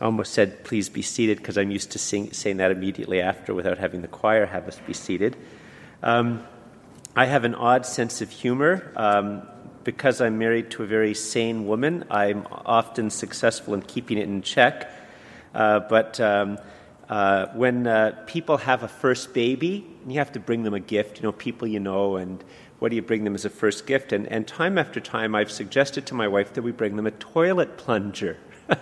I almost said, please be seated, because I'm used to sing, saying that immediately after without having the choir have us be seated. Um, I have an odd sense of humor. Um, because I'm married to a very sane woman, I'm often successful in keeping it in check. Uh, but um, uh, when uh, people have a first baby, you have to bring them a gift, you know, people you know, and what do you bring them as a first gift? And, and time after time, I've suggested to my wife that we bring them a toilet plunger.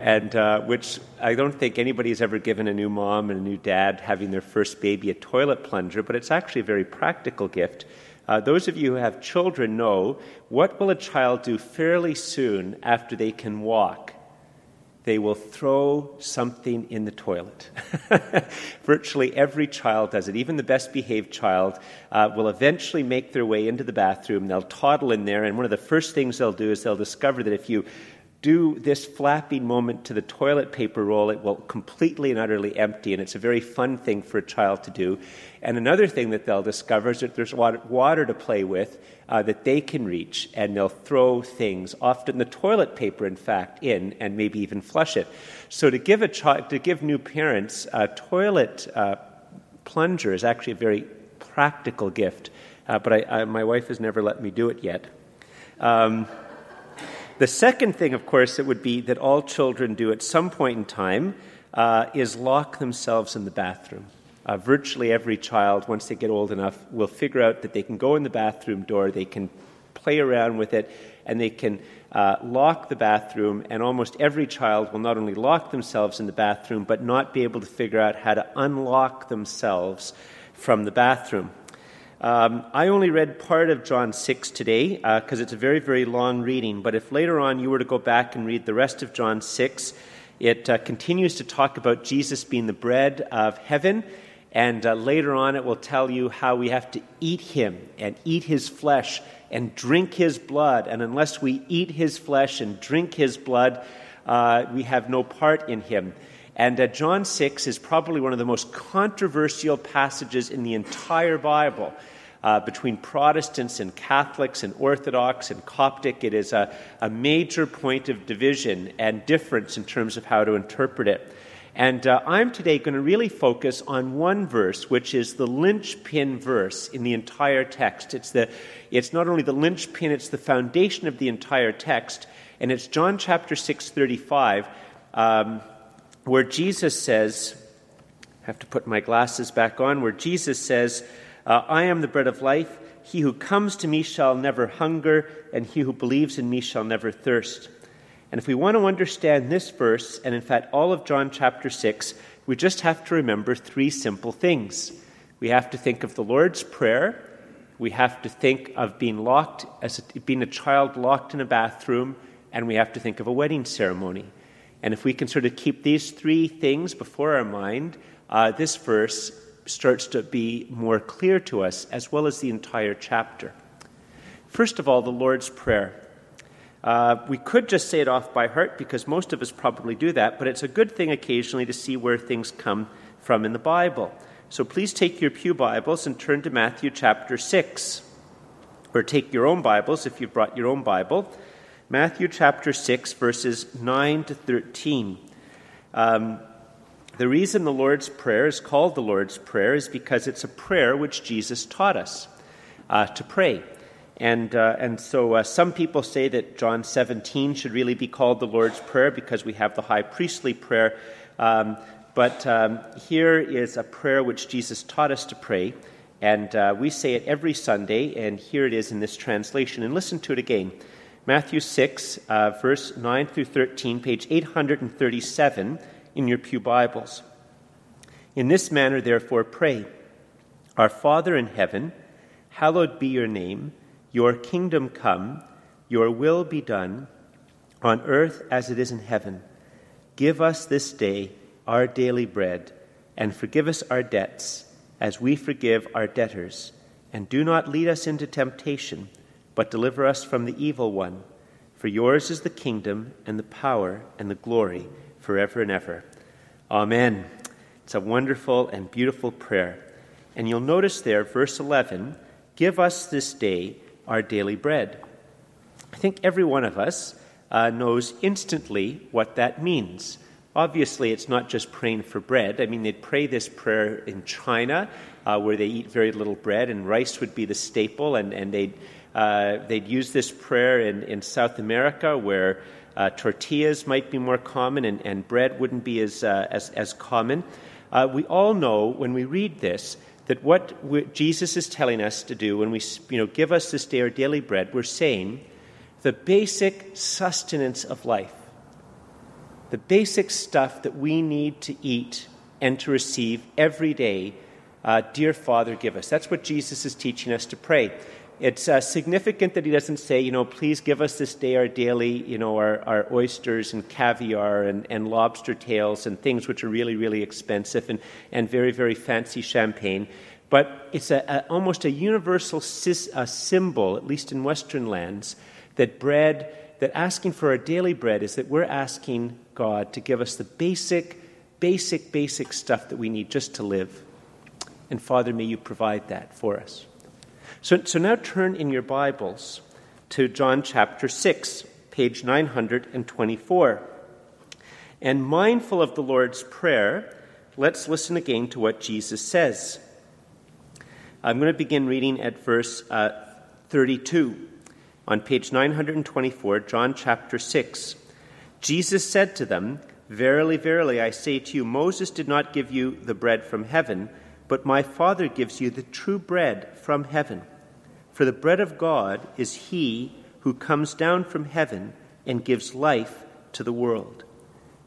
and uh, which I don't think anybody has ever given a new mom and a new dad having their first baby a toilet plunger, but it's actually a very practical gift. Uh, those of you who have children know what will a child do fairly soon after they can walk? They will throw something in the toilet. Virtually every child does it. Even the best behaved child uh, will eventually make their way into the bathroom. They'll toddle in there, and one of the first things they'll do is they'll discover that if you do this flapping moment to the toilet paper roll, it will completely and utterly empty, and it's a very fun thing for a child to do. And another thing that they'll discover is that there's water, water to play with uh, that they can reach, and they'll throw things, often the toilet paper, in fact, in, and maybe even flush it. So to give a child, to give new parents a toilet uh, plunger is actually a very practical gift. Uh, but I, I, my wife has never let me do it yet. Um, the second thing, of course, that would be that all children do at some point in time uh, is lock themselves in the bathroom. Uh, virtually every child, once they get old enough, will figure out that they can go in the bathroom door, they can play around with it, and they can uh, lock the bathroom. And almost every child will not only lock themselves in the bathroom, but not be able to figure out how to unlock themselves from the bathroom. Um, I only read part of John 6 today because uh, it's a very, very long reading. But if later on you were to go back and read the rest of John 6, it uh, continues to talk about Jesus being the bread of heaven. And uh, later on, it will tell you how we have to eat him and eat his flesh and drink his blood. And unless we eat his flesh and drink his blood, uh, we have no part in him. And uh, John 6 is probably one of the most controversial passages in the entire Bible. Uh, between Protestants and Catholics and Orthodox and Coptic, it is a, a major point of division and difference in terms of how to interpret it. And uh, I'm today going to really focus on one verse, which is the linchpin verse in the entire text. It's, the, it's not only the linchpin, it's the foundation of the entire text. And it's John chapter 6, 35. Um, where Jesus says, I have to put my glasses back on, where Jesus says, uh, I am the bread of life. He who comes to me shall never hunger, and he who believes in me shall never thirst. And if we want to understand this verse, and in fact all of John chapter 6, we just have to remember three simple things. We have to think of the Lord's Prayer. We have to think of being locked, as a, being a child locked in a bathroom, and we have to think of a wedding ceremony. And if we can sort of keep these three things before our mind, uh, this verse starts to be more clear to us, as well as the entire chapter. First of all, the Lord's Prayer. Uh, we could just say it off by heart because most of us probably do that, but it's a good thing occasionally to see where things come from in the Bible. So please take your Pew Bibles and turn to Matthew chapter 6. Or take your own Bibles if you've brought your own Bible Matthew chapter 6, verses 9 to 13. Um, the reason the Lord's Prayer is called the Lord's Prayer is because it's a prayer which Jesus taught us uh, to pray. And, uh, and so uh, some people say that John 17 should really be called the Lord's Prayer because we have the high priestly prayer. Um, but um, here is a prayer which Jesus taught us to pray. And uh, we say it every Sunday, and here it is in this translation. And listen to it again. Matthew 6, uh, verse 9 through 13, page 837 in your Pew Bibles. In this manner, therefore, pray Our Father in heaven, hallowed be your name, your kingdom come, your will be done, on earth as it is in heaven. Give us this day our daily bread, and forgive us our debts, as we forgive our debtors. And do not lead us into temptation but deliver us from the evil one. For yours is the kingdom and the power and the glory forever and ever. Amen. It's a wonderful and beautiful prayer. And you'll notice there, verse 11 Give us this day our daily bread. I think every one of us uh, knows instantly what that means. Obviously, it's not just praying for bread. I mean, they'd pray this prayer in China, uh, where they eat very little bread, and rice would be the staple, and, and they'd, uh, they'd use this prayer in, in South America, where uh, tortillas might be more common and, and bread wouldn't be as, uh, as, as common. Uh, we all know when we read this that what Jesus is telling us to do when we you know, give us this day our daily bread, we're saying the basic sustenance of life, the basic stuff that we need to eat and to receive every day, uh, dear Father, give us. That's what Jesus is teaching us to pray. It's uh, significant that he doesn't say, you know, please give us this day our daily, you know, our, our oysters and caviar and, and lobster tails and things which are really, really expensive and, and very, very fancy champagne. But it's a, a almost a universal sis, a symbol, at least in Western lands, that bread, that asking for our daily bread is that we're asking God to give us the basic, basic, basic stuff that we need just to live. And Father, may you provide that for us. So, so now turn in your Bibles to John chapter 6, page 924. And mindful of the Lord's Prayer, let's listen again to what Jesus says. I'm going to begin reading at verse uh, 32. On page 924, John chapter 6. Jesus said to them, Verily, verily, I say to you, Moses did not give you the bread from heaven, but my Father gives you the true bread from heaven. For the bread of God is he who comes down from heaven and gives life to the world.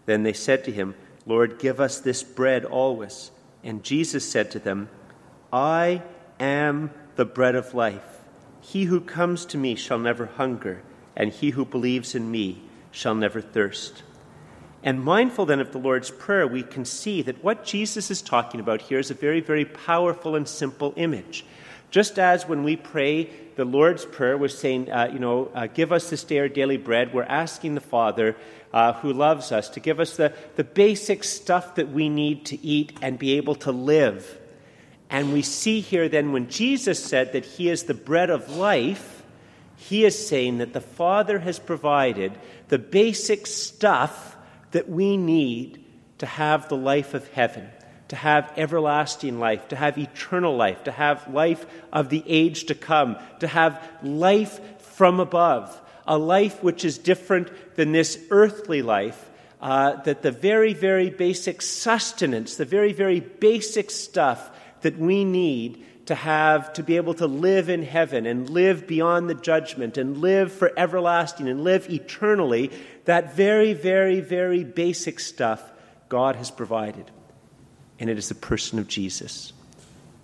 Then they said to him, Lord, give us this bread always. And Jesus said to them, I am the bread of life. He who comes to me shall never hunger, and he who believes in me shall never thirst. And mindful then of the Lord's Prayer, we can see that what Jesus is talking about here is a very, very powerful and simple image. Just as when we pray the Lord's Prayer, we're saying, uh, you know, uh, give us this day our daily bread, we're asking the Father uh, who loves us to give us the, the basic stuff that we need to eat and be able to live. And we see here then when Jesus said that He is the bread of life, He is saying that the Father has provided the basic stuff that we need to have the life of heaven to have everlasting life, to have eternal life, to have life of the age to come, to have life from above, a life which is different than this earthly life. Uh, that the very, very basic sustenance, the very, very basic stuff that we need to have to be able to live in heaven and live beyond the judgment and live for everlasting and live eternally, that very, very, very basic stuff God has provided and it is the person of Jesus.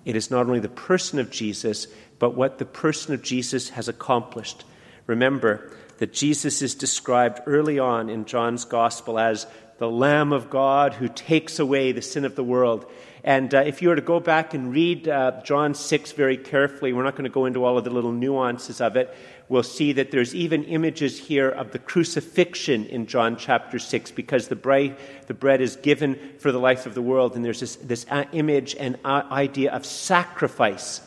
It is not only the person of Jesus, but what the person of Jesus has accomplished. Remember that Jesus is described early on in John's Gospel as the Lamb of God who takes away the sin of the world. And uh, if you were to go back and read uh, John 6 very carefully, we're not going to go into all of the little nuances of it, we'll see that there's even images here of the crucifixion in John chapter 6 because the bread, the bread is given for the life of the world, and there's this, this image and idea of sacrifice.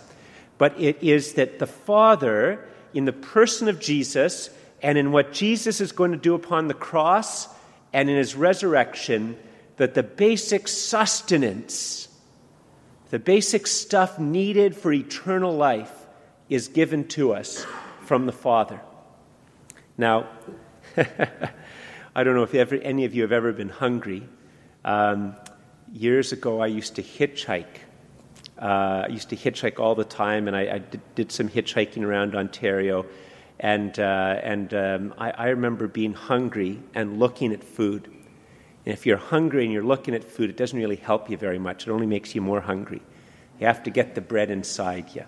But it is that the Father, in the person of Jesus, and in what Jesus is going to do upon the cross and in his resurrection, that the basic sustenance, the basic stuff needed for eternal life, is given to us from the Father. Now, I don't know if ever, any of you have ever been hungry. Um, years ago, I used to hitchhike. Uh, I used to hitchhike all the time, and I, I did, did, some hitchhiking around Ontario. And, uh, and um, I, I remember being hungry and looking at food. And if you're hungry and you're looking at food, it doesn't really help you very much. It only makes you more hungry. You have to get the bread inside you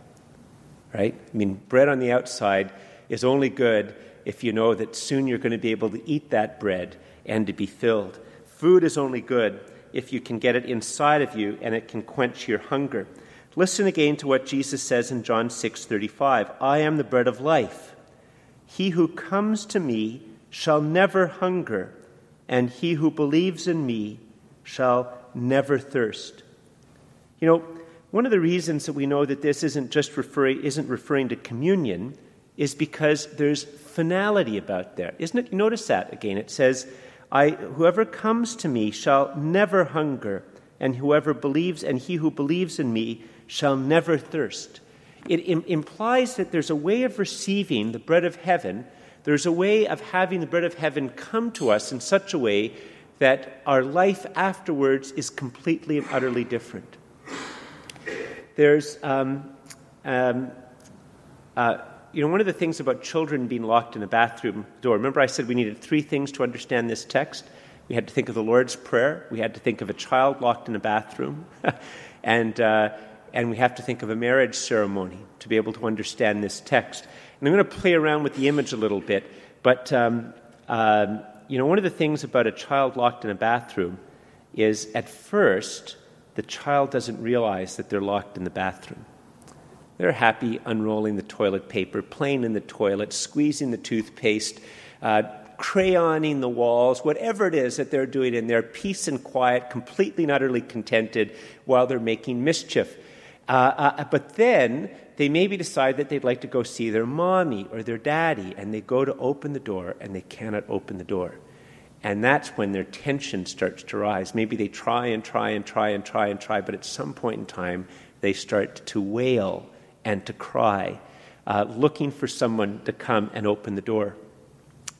right? I mean, bread on the outside is only good if you know that soon you're going to be able to eat that bread and to be filled. Food is only good if you can get it inside of you and it can quench your hunger. Listen again to what Jesus says in John 6:35. I am the bread of life. He who comes to me shall never hunger, and he who believes in me shall never thirst. You know, one of the reasons that we know that this isn't just referring, isn't referring to communion is because there's finality about there, isn't it? You notice that again. It says, I, Whoever comes to me shall never hunger, and whoever believes, and he who believes in me shall never thirst. It Im- implies that there's a way of receiving the bread of heaven, there's a way of having the bread of heaven come to us in such a way that our life afterwards is completely and utterly different. There's, um, um, uh, you know, one of the things about children being locked in a bathroom door, remember I said we needed three things to understand this text? We had to think of the Lord's Prayer, we had to think of a child locked in a bathroom, and, uh, and we have to think of a marriage ceremony to be able to understand this text. And I'm going to play around with the image a little bit, but um, um, you know, one of the things about a child locked in a bathroom is at first the child doesn't realize that they're locked in the bathroom. They're happy unrolling the toilet paper, playing in the toilet, squeezing the toothpaste, uh, crayoning the walls, whatever it is that they're doing in there, peace and quiet, completely and utterly contented while they're making mischief. Uh, uh, but then they maybe decide that they'd like to go see their mommy or their daddy, and they go to open the door and they cannot open the door. And that's when their tension starts to rise. Maybe they try and try and try and try and try, but at some point in time, they start to wail and to cry, uh, looking for someone to come and open the door.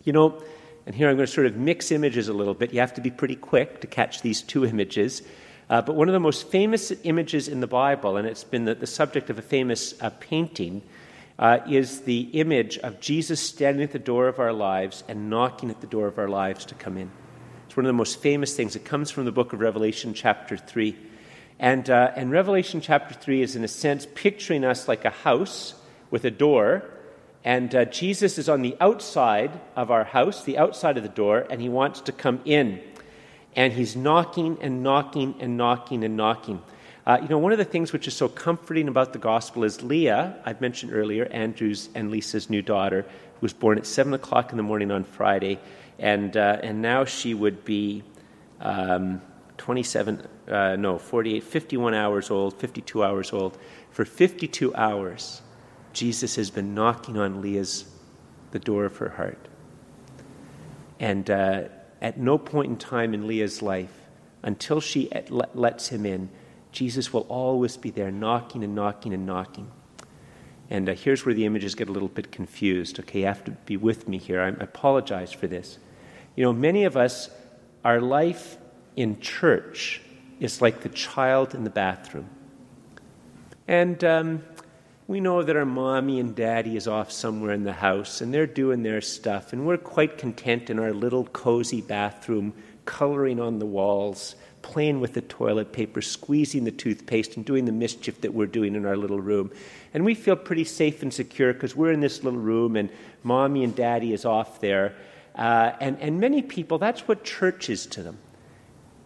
You know, and here I'm going to sort of mix images a little bit. You have to be pretty quick to catch these two images. Uh, but one of the most famous images in the Bible, and it's been the, the subject of a famous uh, painting, uh, is the image of Jesus standing at the door of our lives and knocking at the door of our lives to come in. It's one of the most famous things. It comes from the book of Revelation, chapter 3. And, uh, and Revelation chapter 3 is, in a sense, picturing us like a house with a door. And uh, Jesus is on the outside of our house, the outside of the door, and he wants to come in and he's knocking and knocking and knocking and knocking. Uh, you know, one of the things which is so comforting about the gospel is Leah, I've mentioned earlier, Andrew's and Lisa's new daughter, was born at 7 o'clock in the morning on Friday, and, uh, and now she would be um, 27, uh, no, 48, 51 hours old, 52 hours old. For 52 hours, Jesus has been knocking on Leah's, the door of her heart. And uh, at no point in time in Leah's life, until she lets him in, Jesus will always be there knocking and knocking and knocking. And uh, here's where the images get a little bit confused. Okay, you have to be with me here. I, apologize for this. You know, many of us, our life in church is like the child in the bathroom. And um, we know that our mommy and daddy is off somewhere in the house and they're doing their stuff, and we're quite content in our little cozy bathroom, coloring on the walls, playing with the toilet paper, squeezing the toothpaste, and doing the mischief that we're doing in our little room. And we feel pretty safe and secure because we're in this little room and mommy and daddy is off there. Uh, and, and many people, that's what church is to them.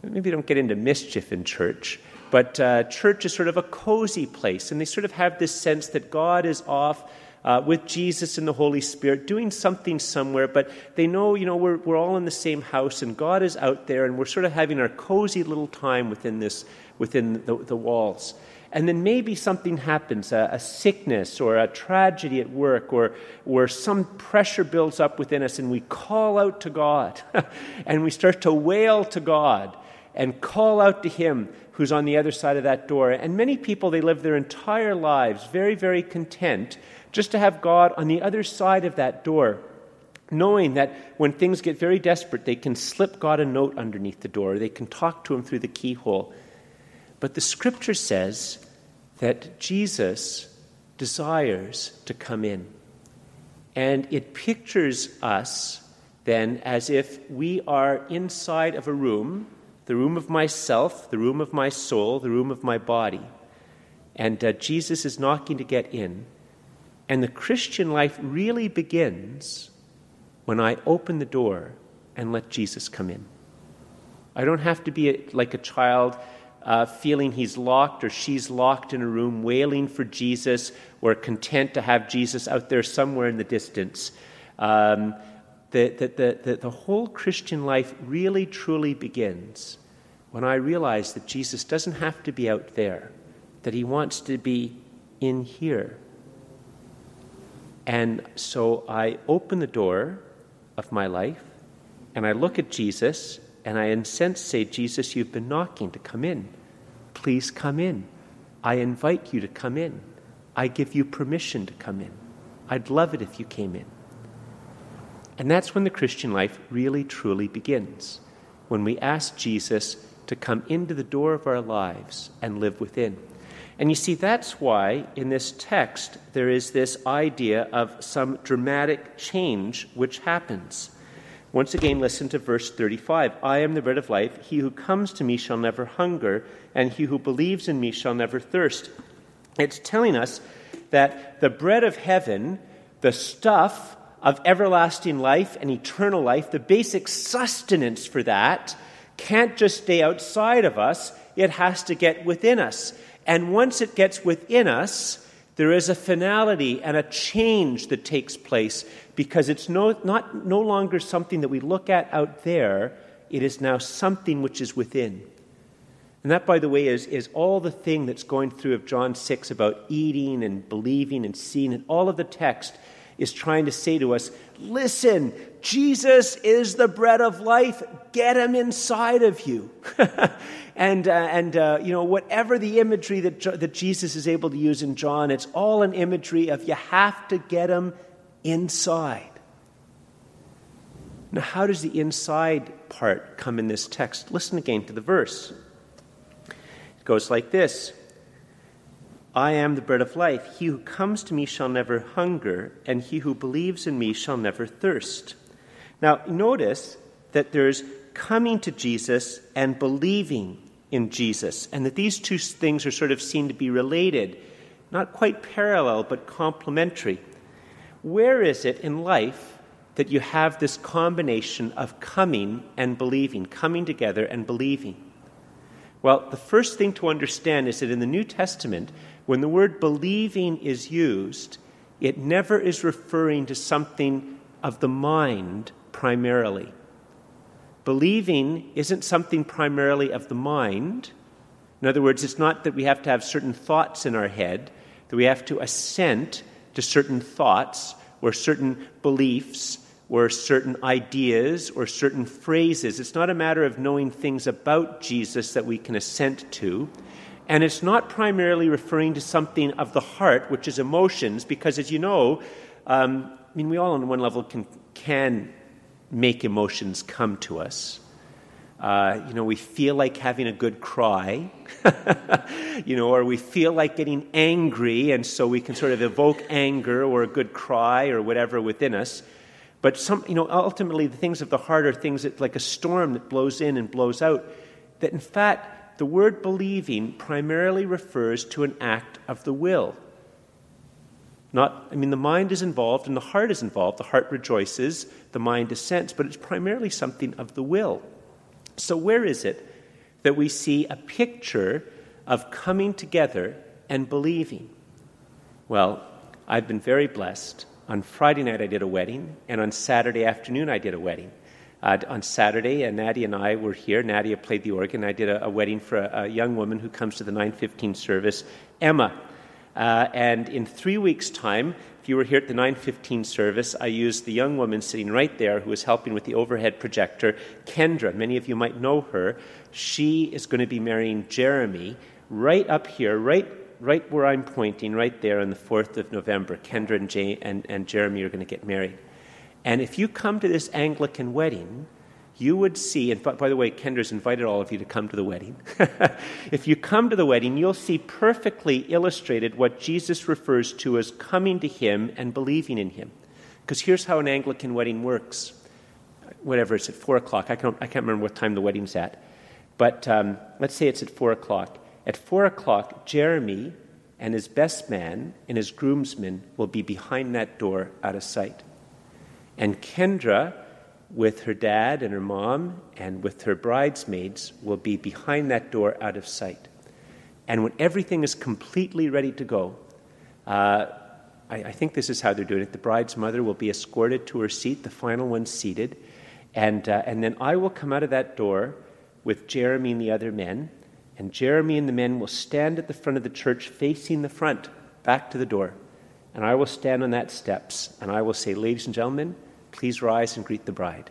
Maybe don't get into mischief in church, but uh, church is sort of a cozy place, and they sort of have this sense that God is off uh, with Jesus and the Holy Spirit doing something somewhere, but they know, you know, we're, we're all in the same house, and God is out there, and we're sort of having our cozy little time within, this, within the, the walls. And then maybe something happens a, a, sickness or a tragedy at work, or, or some pressure builds up within us, and we call out to God, and we start to wail to God and call out to Him who's on the other side of that door. And many people, they live their entire lives very, very content just to have God on the other side of that door, knowing that when things get very desperate, they can slip God a note underneath the door, they can talk to Him through the keyhole. But the scripture says that Jesus desires to come in. And it pictures us then as if we are inside of a room the room of myself, the room of my soul, the room of my body. And uh, Jesus is knocking to get in. And the Christian life really begins when I open the door and let Jesus come in. I don't have to be a, like a child uh, feeling he's locked or she's locked in a room, wailing for Jesus, or content to have Jesus out there somewhere in the distance. Um, the, the, the, the, whole Christian life really truly begins when I realize that Jesus doesn't have to be out there, that he wants to be in here. And so I open the door of my life and I look at Jesus and I, in sense, say, Jesus, you've been knocking to come in. Please come in. I invite you to come in. I give you permission to come in. I'd love it if you came in. And that's when the Christian life really, truly begins. When we ask Jesus to come into the door of our lives and live within. And you see, that's why in this text there is this idea of some dramatic change which happens. Once again, listen to verse 35 I am the bread of life. He who comes to me shall never hunger, and he who believes in me shall never thirst. It's telling us that the bread of heaven, the stuff of everlasting life and eternal life, the basic sustenance for that, can't just stay outside of us, it has to get within us. And once it gets within us, there is a finality and a change that takes place because it's no, not, no longer something that we look at out there, it is now something which is within. And that, by the way, is, is all the thing that's going through of John 6 about eating and believing and seeing, and all of the text is trying to say to us listen, Jesus is the bread of life. Get him inside of you. and, uh, and uh, you know, whatever the imagery that, that Jesus is able to use in John, it's all an imagery of you have to get him inside. Now, how does the inside part come in this text? Listen again to the verse. It goes like this I am the bread of life. He who comes to me shall never hunger, and he who believes in me shall never thirst. Now, notice that there's coming to Jesus and believing in Jesus, and that these two things are sort of seen to be related, not quite parallel, but complementary. Where is it in life that you have this combination of coming and believing, coming together and believing? Well, the first thing to understand is that in the New Testament, when the word believing is used, it never is referring to something of the mind primarily. Believing isn't something primarily of the mind. In other words, it's not that we have to have certain thoughts in our head, that we have to assent to certain thoughts or certain beliefs or certain ideas or certain phrases. It's not a matter of knowing things about Jesus that we can assent to. And it's not primarily referring to something of the heart, which is emotions, because as you know, um, I mean, we all on one level can, can make emotions come to us. Uh, you know, we feel like having a good cry, you know, or we feel like getting angry, and so we can sort of evoke anger or a good cry or whatever within us. But some, you know, ultimately, the things of the heart are things that, like a storm that blows in and blows out, that in fact the word believing primarily refers to an act of the will. Not, I mean, the mind is involved and the heart is involved. The heart rejoices, the mind assents, but it's primarily something of the will. So, where is it that we see a picture of coming together and believing? Well, I've been very blessed. On Friday night, I did a wedding, and on Saturday afternoon, I did a wedding. Uh, on Saturday, and Nadia and I were here. Nadia played the organ. I did a, a wedding for a, a, young woman who comes to the 915 service, Emma. Uh, and in three weeks' time, if you were here at the 915 service, I used the young woman sitting right there who was helping with the overhead projector, Kendra. Many of you might know her. She is going to be marrying Jeremy right up here, right right where I'm pointing, right there on the 4th of November. Kendra and, Jay, and, and Jeremy are going to get married. And if you come to this Anglican wedding, you would see, and by the way, Kendra's invited all of you to come to the wedding. if you come to the wedding, you'll see perfectly illustrated what Jesus refers to as coming to Him and believing in Him. Because here's how an Anglican wedding works. Whatever, it's at 4 o'clock. I can't, I can't remember what time the wedding's at. But um, let's say it's at 4 o'clock. At 4 o'clock, Jeremy and his best man and his groomsmen will be behind that door out of sight. And Kendra, with her dad and her mom and with her bridesmaids, will be behind that door out of sight. And when everything is completely ready to go, uh, I, I, think this is how they're doing it. The bride's mother will be escorted to her seat, the final one seated. And, uh, and then I will come out of that door with Jeremy and the other men. And Jeremy and the men will stand at the front of the church facing the front, back to the door. and I will stand on that steps and I will say, Ladies and gentlemen, please rise and greet the bride.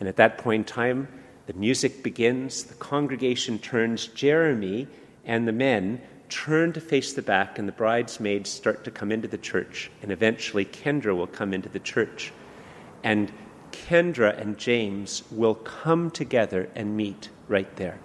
And at that point in time, the music begins, the congregation turns, Jeremy and the men turn to face the back, and the bridesmaids start to come into the church. And eventually, Kendra will come into the church. And Kendra and James will come together and meet right there.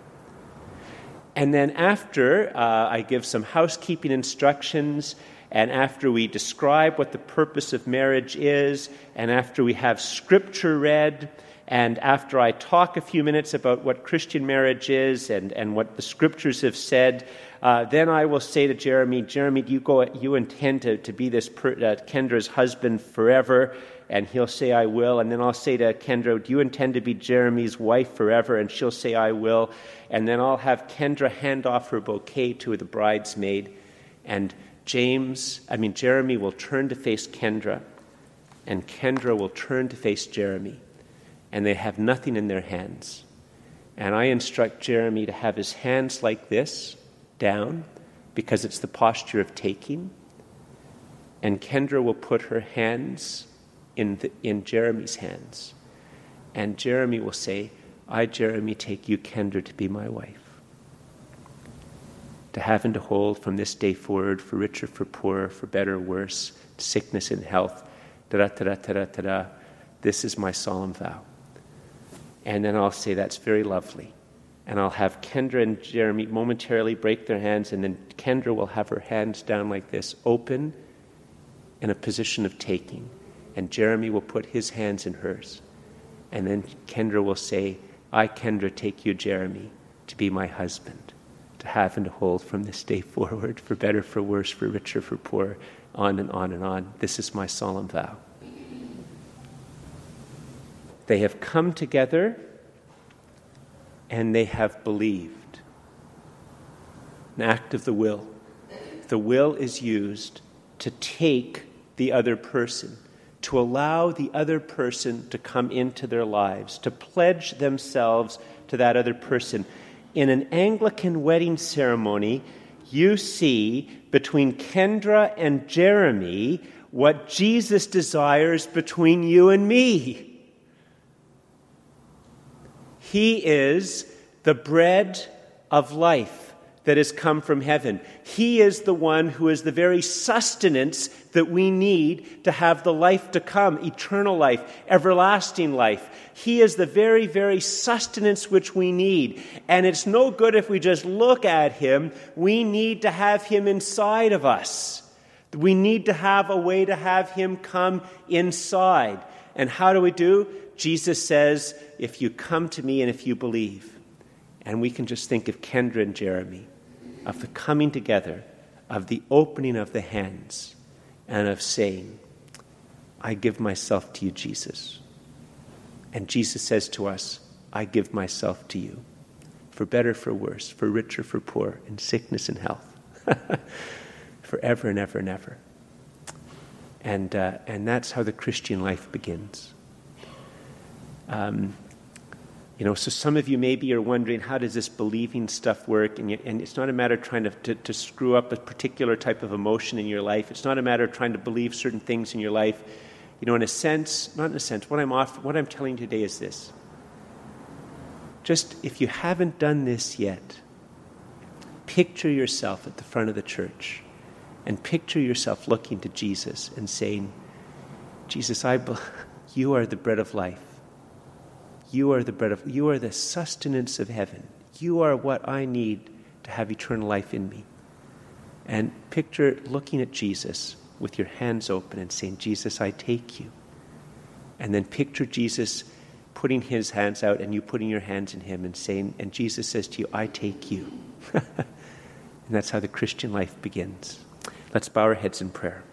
And then, after uh, I give some housekeeping instructions, and after we describe what the purpose of marriage is, and after we have scripture read, and after I talk a few minutes about what Christian marriage is and, and what the scriptures have said, uh, then I will say to Jeremy, Jeremy, do you, go, you intend to, to be this per, uh, Kendra's husband forever? And he'll say, I will. And then I'll say to Kendra, Do you intend to be Jeremy's wife forever? And she'll say, I will. And then I'll have Kendra hand off her bouquet to the bridesmaid. And James, I mean, Jeremy will turn to face Kendra. And Kendra will turn to face Jeremy. And they have nothing in their hands. And I instruct Jeremy to have his hands like this down because it's the posture of taking. And Kendra will put her hands in, the, in Jeremy's hands. And Jeremy will say, I, Jeremy, take you, Kendra, to be my wife. To have and to hold from this day forward, for richer, for poorer, for better, or worse, sickness and health. Ta-da, da da da da da. This is my solemn vow. And then I'll say, That's very lovely and I'll have Kendra and Jeremy momentarily break their hands, and then Kendra will have her hands down like this, open in a position of taking. And Jeremy will put his hands in hers. And then Kendra will say, I, Kendra, take you, Jeremy, to be my husband, to have and to hold from this day forward, for better, for worse, for richer, for poorer, on and on and on. This is my solemn vow. They have come together and they have believed. An act of the will. The will is used to take the other person, to allow the other person to come into their lives, to pledge themselves to that other person. In an Anglican wedding ceremony, you see between Kendra and Jeremy what Jesus desires between you and me. He is the bread of life that has come from heaven. He is the one who is the very sustenance that we need to have the life to come eternal life, everlasting life. He is the very, very sustenance which we need. And it's no good if we just look at Him. We need to have Him inside of us. We need to have a way to have Him come inside. And how do we do? Jesus says, If you come to me and if you believe. And we can just think of Kendra and Jeremy, of the coming together, of the opening of the hands, and of saying, I give myself to you, Jesus. And Jesus says to us, I give myself to you, for better, for worse, for richer, for poor, in sickness and health, forever and ever and ever. And, uh, and that's how the Christian life begins. Um, you know, so some of you maybe are wondering, how does this believing stuff work? And, you, and it's not a matter of trying to, to, to, screw up a particular type of emotion in your life. It's not a matter of trying to believe certain things in your life. You know, in a sense, not in a sense, what I'm, off, what I'm telling you today is this. Just if you haven't done this yet, picture yourself at the front of the church and picture yourself looking to Jesus and saying, Jesus, I, you are the bread of life. You are the bread of you are the sustenance of heaven. You are what I need to have eternal life in me. And picture looking at Jesus with your hands open and saying, Jesus, I take you. And then picture Jesus putting his hands out and you putting your hands in him and saying, and Jesus says to you, I take you. and that's how the Christian life begins. Let's bow our heads in prayer.